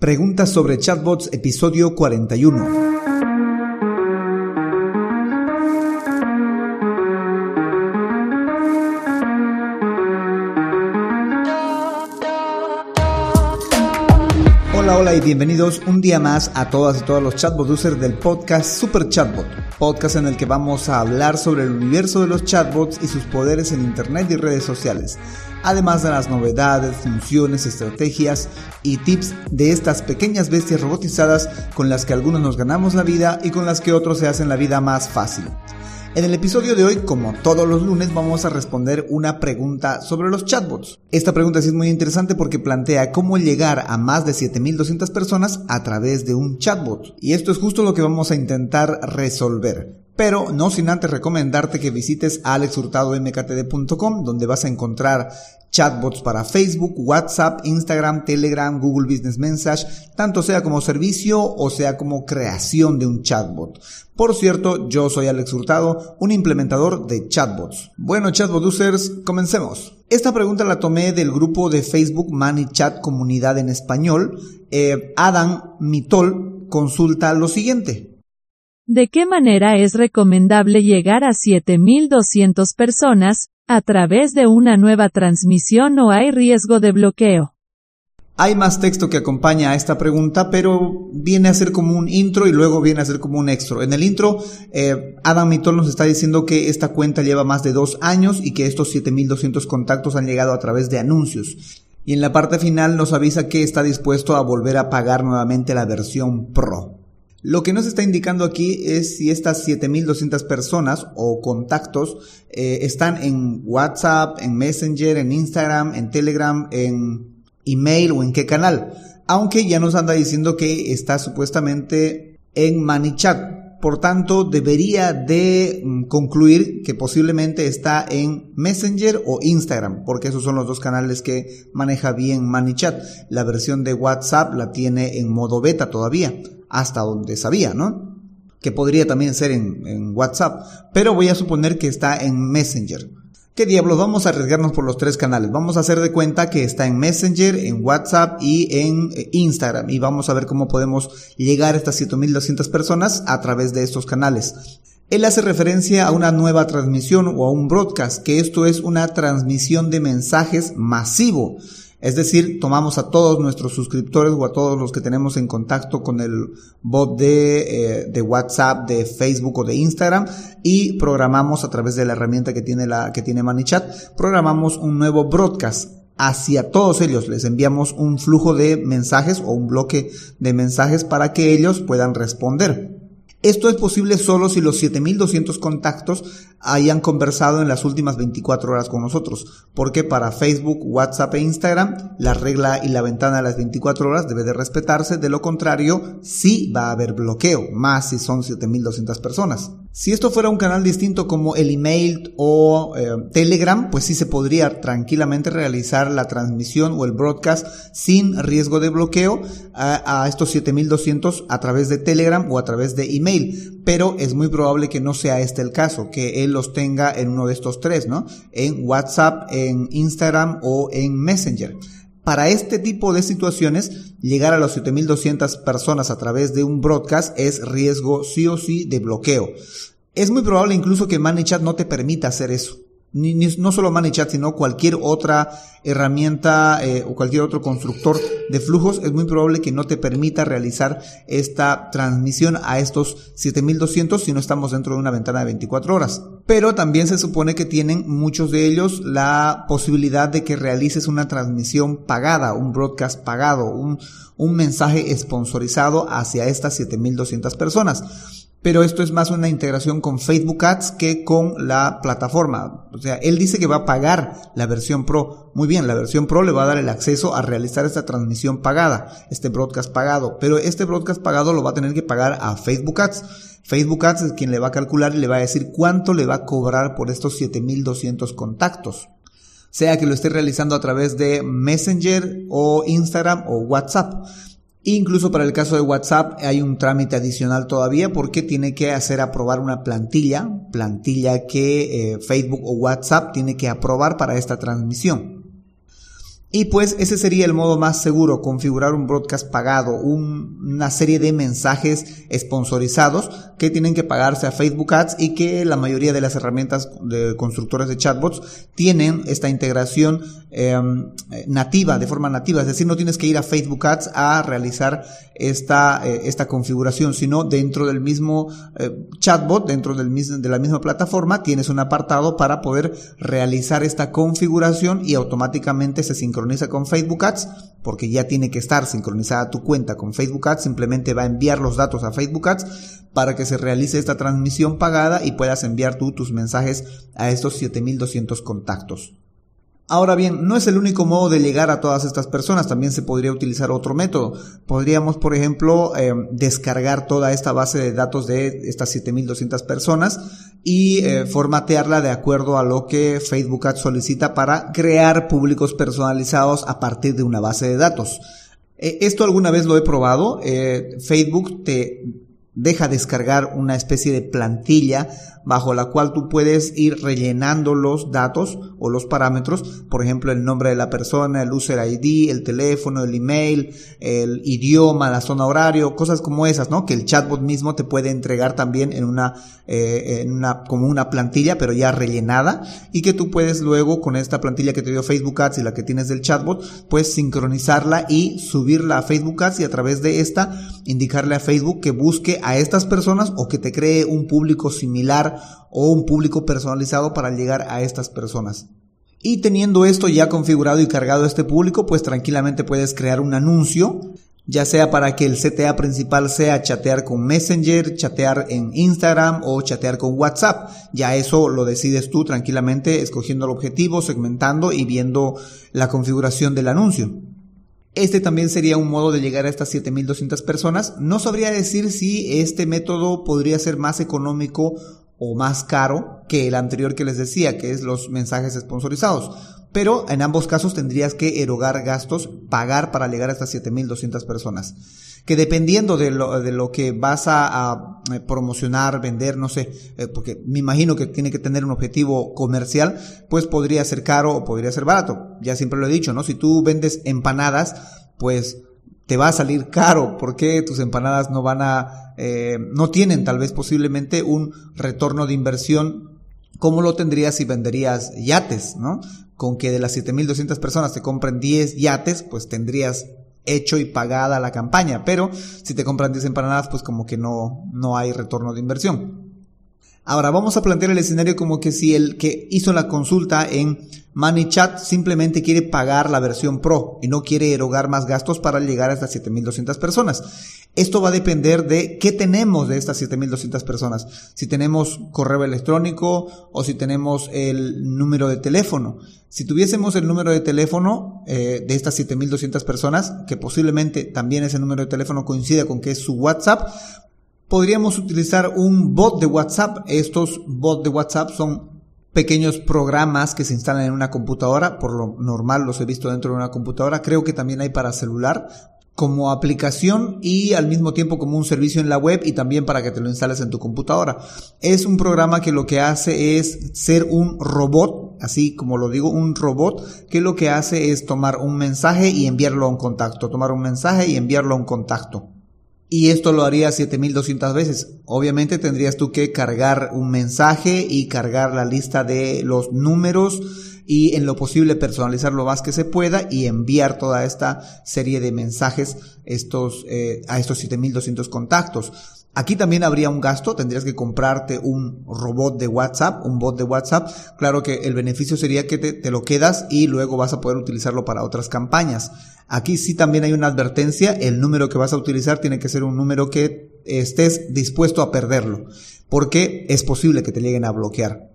Preguntas sobre chatbots, episodio 41. Hola, hola y bienvenidos un día más a todas y todos los chatbot users del podcast Super Chatbot, podcast en el que vamos a hablar sobre el universo de los chatbots y sus poderes en Internet y redes sociales además de las novedades, funciones, estrategias y tips de estas pequeñas bestias robotizadas con las que algunos nos ganamos la vida y con las que otros se hacen la vida más fácil. En el episodio de hoy, como todos los lunes, vamos a responder una pregunta sobre los chatbots. Esta pregunta sí es muy interesante porque plantea cómo llegar a más de 7200 personas a través de un chatbot. Y esto es justo lo que vamos a intentar resolver. Pero no sin antes recomendarte que visites alexhurtadomktd.com donde vas a encontrar chatbots para Facebook, WhatsApp, Instagram, Telegram, Google Business Message, tanto sea como servicio o sea como creación de un chatbot. Por cierto, yo soy Alex Hurtado, un implementador de chatbots. Bueno, chatbot users, comencemos. Esta pregunta la tomé del grupo de Facebook Chat Comunidad en Español. Eh, Adam Mitol consulta lo siguiente. ¿De qué manera es recomendable llegar a 7200 personas, a través de una nueva transmisión o hay riesgo de bloqueo? Hay más texto que acompaña a esta pregunta, pero viene a ser como un intro y luego viene a ser como un extra. En el intro, eh, Adam Mitol nos está diciendo que esta cuenta lleva más de dos años y que estos 7200 contactos han llegado a través de anuncios. Y en la parte final nos avisa que está dispuesto a volver a pagar nuevamente la versión Pro. Lo que nos está indicando aquí es si estas 7200 personas o contactos eh, están en WhatsApp, en Messenger, en Instagram, en Telegram, en email o en qué canal. Aunque ya nos anda diciendo que está supuestamente en ManyChat. Por tanto, debería de mm, concluir que posiblemente está en Messenger o Instagram, porque esos son los dos canales que maneja bien ManyChat. La versión de WhatsApp la tiene en modo beta todavía hasta donde sabía, ¿no? Que podría también ser en, WhatsApp, pero voy a suponer que está en Messenger. ¿Qué diablos? Vamos a arriesgarnos por los tres canales. Vamos a hacer de cuenta que está en Messenger, en WhatsApp y en eh, Instagram. Y vamos a ver cómo podemos llegar a estas 7200 personas a través de estos canales. Él hace referencia a una nueva transmisión o a un broadcast, que esto es una transmisión de mensajes masivo. Es decir, tomamos a todos nuestros suscriptores o a todos los que tenemos en contacto con el bot de, eh, de, WhatsApp, de Facebook o de Instagram y programamos a través de la herramienta que tiene la, que tiene ManyChat, programamos un nuevo broadcast hacia todos ellos. Les enviamos un flujo de mensajes o un bloque de mensajes para que ellos puedan responder. Esto es posible solo si los 7200 contactos hayan conversado en las últimas 24 horas con nosotros, porque para Facebook, WhatsApp e Instagram la regla y la ventana de las 24 horas debe de respetarse, de lo contrario sí va a haber bloqueo, más si son 7200 personas. Si esto fuera un canal distinto como el email o eh, Telegram, pues sí se podría tranquilamente realizar la transmisión o el broadcast sin riesgo de bloqueo a, a estos 7200 a través de Telegram o a través de email. Pero es muy probable que no sea este el caso, que él los tenga en uno de estos tres, ¿no? En WhatsApp, en Instagram o en Messenger. Para este tipo de situaciones, llegar a los 7200 personas a través de un broadcast es riesgo sí o sí de bloqueo. Es muy probable incluso que ManyChat no te permita hacer eso no solo ManyChat, sino cualquier otra herramienta eh, o cualquier otro constructor de flujos, es muy probable que no te permita realizar esta transmisión a estos 7200 si no estamos dentro de una ventana de 24 horas. Pero también se supone que tienen muchos de ellos la posibilidad de que realices una transmisión pagada, un broadcast pagado, un, un mensaje sponsorizado hacia estas 7200 personas pero esto es más una integración con Facebook Ads que con la plataforma. O sea, él dice que va a pagar la versión Pro. Muy bien, la versión Pro le va a dar el acceso a realizar esta transmisión pagada, este broadcast pagado, pero este broadcast pagado lo va a tener que pagar a Facebook Ads. Facebook Ads es quien le va a calcular y le va a decir cuánto le va a cobrar por estos 7200 contactos. Sea que lo esté realizando a través de Messenger o Instagram o WhatsApp. Incluso para el caso de WhatsApp hay un trámite adicional todavía porque tiene que hacer aprobar una plantilla, plantilla que eh, Facebook o WhatsApp tiene que aprobar para esta transmisión. Y pues ese sería el modo más seguro, configurar un broadcast pagado, una serie de mensajes sponsorizados que tienen que pagarse a Facebook Ads y que la mayoría de las herramientas de constructores de chatbots tienen esta integración em, nativa, de forma nativa, es decir, no tienes que ir a Facebook Ads a realizar esta, eh, esta configuración, sino dentro del mismo eh, chatbot, dentro del mismo, de la misma plataforma, tienes un apartado para poder realizar esta configuración y automáticamente se sincroniza sincroniza con Facebook Ads, porque ya tiene que estar sincronizada tu cuenta con Facebook Ads, simplemente va a enviar los datos a Facebook Ads para que se realice esta transmisión pagada y puedas enviar tú tus mensajes a estos 7200 contactos. Ahora bien, no es el único modo de llegar a todas estas personas, también se podría utilizar otro método. Podríamos, por ejemplo, eh, descargar toda esta base de datos de estas 7200 personas y eh, formatearla de acuerdo a lo que Facebook Ads solicita para crear públicos personalizados a partir de una base de datos. Eh, esto alguna vez lo he probado. Facebook te deja descargar una especie de plantilla bajo la cual tú puedes ir rellenando los datos o los parámetros, por ejemplo, el nombre de la persona, el user ID, el teléfono, el email, el idioma, la zona horario, cosas como esas, ¿no? Que el chatbot mismo te puede entregar también en una, eh, en una, como una plantilla, pero ya rellenada, y que tú puedes luego con esta plantilla que te dio Facebook Ads y la que tienes del chatbot, pues sincronizarla y subirla a Facebook Ads y a través de esta indicarle a Facebook que busque a estas personas o que te cree un público similar o un público personalizado para llegar a estas personas. Y teniendo esto ya configurado y cargado este público, pues tranquilamente puedes crear un anuncio, ya sea para que el CTA principal sea chatear con Messenger, chatear en Instagram o chatear con WhatsApp. Ya eso lo decides tú tranquilamente escogiendo el objetivo, segmentando y viendo la configuración del anuncio. Este también sería un modo de llegar a estas 7200 personas. No sabría decir si este método podría ser más económico o más caro que el anterior que les decía, que es los mensajes sponsorizados. Pero en ambos casos tendrías que erogar gastos, pagar para llegar a estas 7200 personas. Que dependiendo de lo, de lo que vas a, eh, promocionar, vender, no sé, eh, porque me imagino que tiene que tener un objetivo comercial, pues podría ser caro o podría ser barato. Ya siempre lo he dicho, ¿no? Si tú vendes empanadas, pues te va a salir caro porque tus empanadas no van a, eh, no tienen tal vez posiblemente un retorno de inversión como lo tendrías si venderías yates, ¿no? Con que de las 7200 personas te compren 10 yates, pues tendrías hecho y pagada la campaña, pero si te compran 10 empanadas, pues como que no, no hay retorno de inversión. Ahora vamos a plantear el escenario como que si el que hizo la consulta en ManyChat simplemente quiere pagar la versión Pro y no quiere erogar más gastos para llegar a estas 7200 personas. Esto va a depender de qué tenemos de estas 7200 personas. Si tenemos correo electrónico o si tenemos el número de teléfono. Si tuviésemos el número de teléfono eh, de estas 7200 personas, que posiblemente también ese número de teléfono coincida con que es su WhatsApp, podríamos utilizar un bot de WhatsApp. Estos bots de WhatsApp son pequeños programas que se instalan en una computadora, por lo normal los he visto dentro de una computadora, creo que también hay para celular, como aplicación y al mismo tiempo como un servicio en la web y también para que te lo instales en tu computadora. Es un programa que lo que hace es ser un robot, así como lo digo, un robot que lo que hace es tomar un mensaje y enviarlo a un contacto, tomar un mensaje y enviarlo a un contacto y esto lo haría 7200 veces. Obviamente tendrías tú que cargar un mensaje y cargar la lista de los números y en lo posible personalizar lo más que se pueda y enviar toda esta serie de mensajes estos, eh, a estos 7200 contactos. Aquí también habría un gasto, tendrías que comprarte un robot de WhatsApp, un bot de WhatsApp. Claro que el beneficio sería que te, te, lo quedas y luego vas a poder utilizarlo para otras campañas. Aquí sí también hay una advertencia, el número que vas a utilizar tiene que ser un número que estés dispuesto a perderlo, porque es posible que te lleguen a bloquear.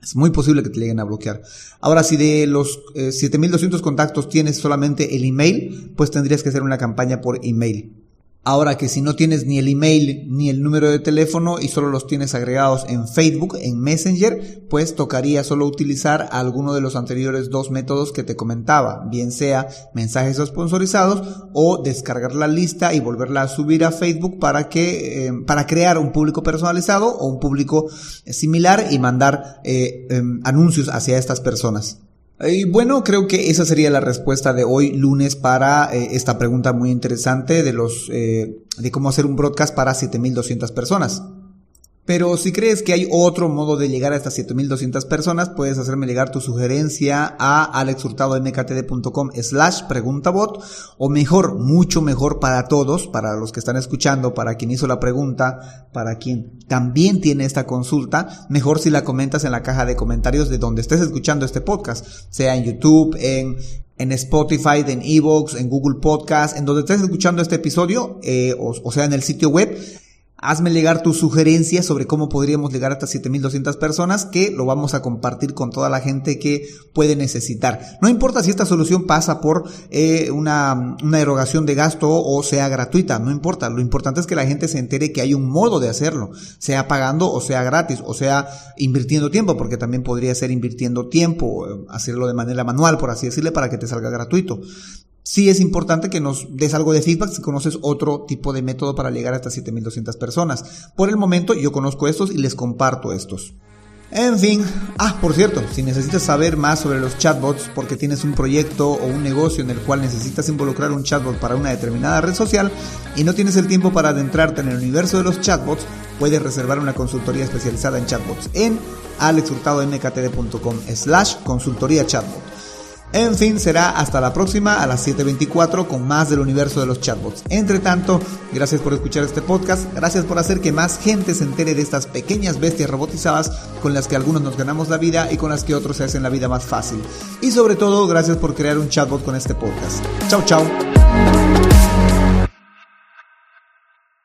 Es muy posible que te lleguen a bloquear. Ahora, si de los 7200 eh, contactos tienes solamente el email, pues tendrías que hacer una campaña por email. Ahora que si no tienes ni el email ni el número de teléfono y solo los tienes agregados en Facebook, en Messenger, pues tocaría solo utilizar alguno de los anteriores dos métodos que te comentaba, bien sea mensajes sponsorizados o descargar la lista y volverla a subir a Facebook para que, eh, para crear un público personalizado o un público similar y mandar eh, em, anuncios hacia estas personas. Y bueno, creo que esa sería la respuesta de hoy lunes para eh, esta pregunta muy interesante de los eh, de cómo hacer un broadcast para 7200 personas. Pero si crees que hay otro modo de llegar a estas 7200 personas, puedes hacerme llegar tu sugerencia a alexhurtadomktd.com slash preguntabot o mejor, mucho mejor para todos, para los que están escuchando, para quien hizo la pregunta, para quien también tiene esta consulta, mejor si la comentas en la caja de comentarios de donde estés escuchando este podcast, sea en YouTube, en en Spotify, en Evox, en Google Podcast, en donde estés escuchando este episodio, eh, o, o sea, en el sitio web, Hazme llegar tus sugerencias sobre cómo podríamos llegar hasta 7200 personas que lo vamos a compartir con toda la gente que puede necesitar. No importa si esta solución pasa por eh, una, una erogación de gasto o sea gratuita, no importa. Lo importante es que la gente se entere que hay un modo de hacerlo, sea pagando o sea gratis, o sea invirtiendo tiempo, porque también podría ser invirtiendo tiempo, eh, hacerlo de manera manual, por así decirle, para que te salga gratuito sí es importante que nos des algo de feedback si conoces otro tipo de método para llegar a estas 7200 personas. Por el momento yo conozco estos y les comparto estos. En fin, ah, por cierto, si necesitas saber más sobre los chatbots porque tienes un proyecto o un negocio en el cual necesitas involucrar un chatbot para una determinada red social y no tienes el tiempo para adentrarte en el universo de los chatbots, puedes reservar una consultoría especializada en chatbots en alexhurtadomktd.com slash consultoría chatbot. En fin, será hasta la próxima a las 7.24 con más del universo de los chatbots. Entre tanto, gracias por escuchar este podcast, gracias por hacer que más gente se entere de estas pequeñas bestias robotizadas con las que algunos nos ganamos la vida y con las que otros se hacen la vida más fácil. Y sobre todo, gracias por crear un chatbot con este podcast. Chao, chao.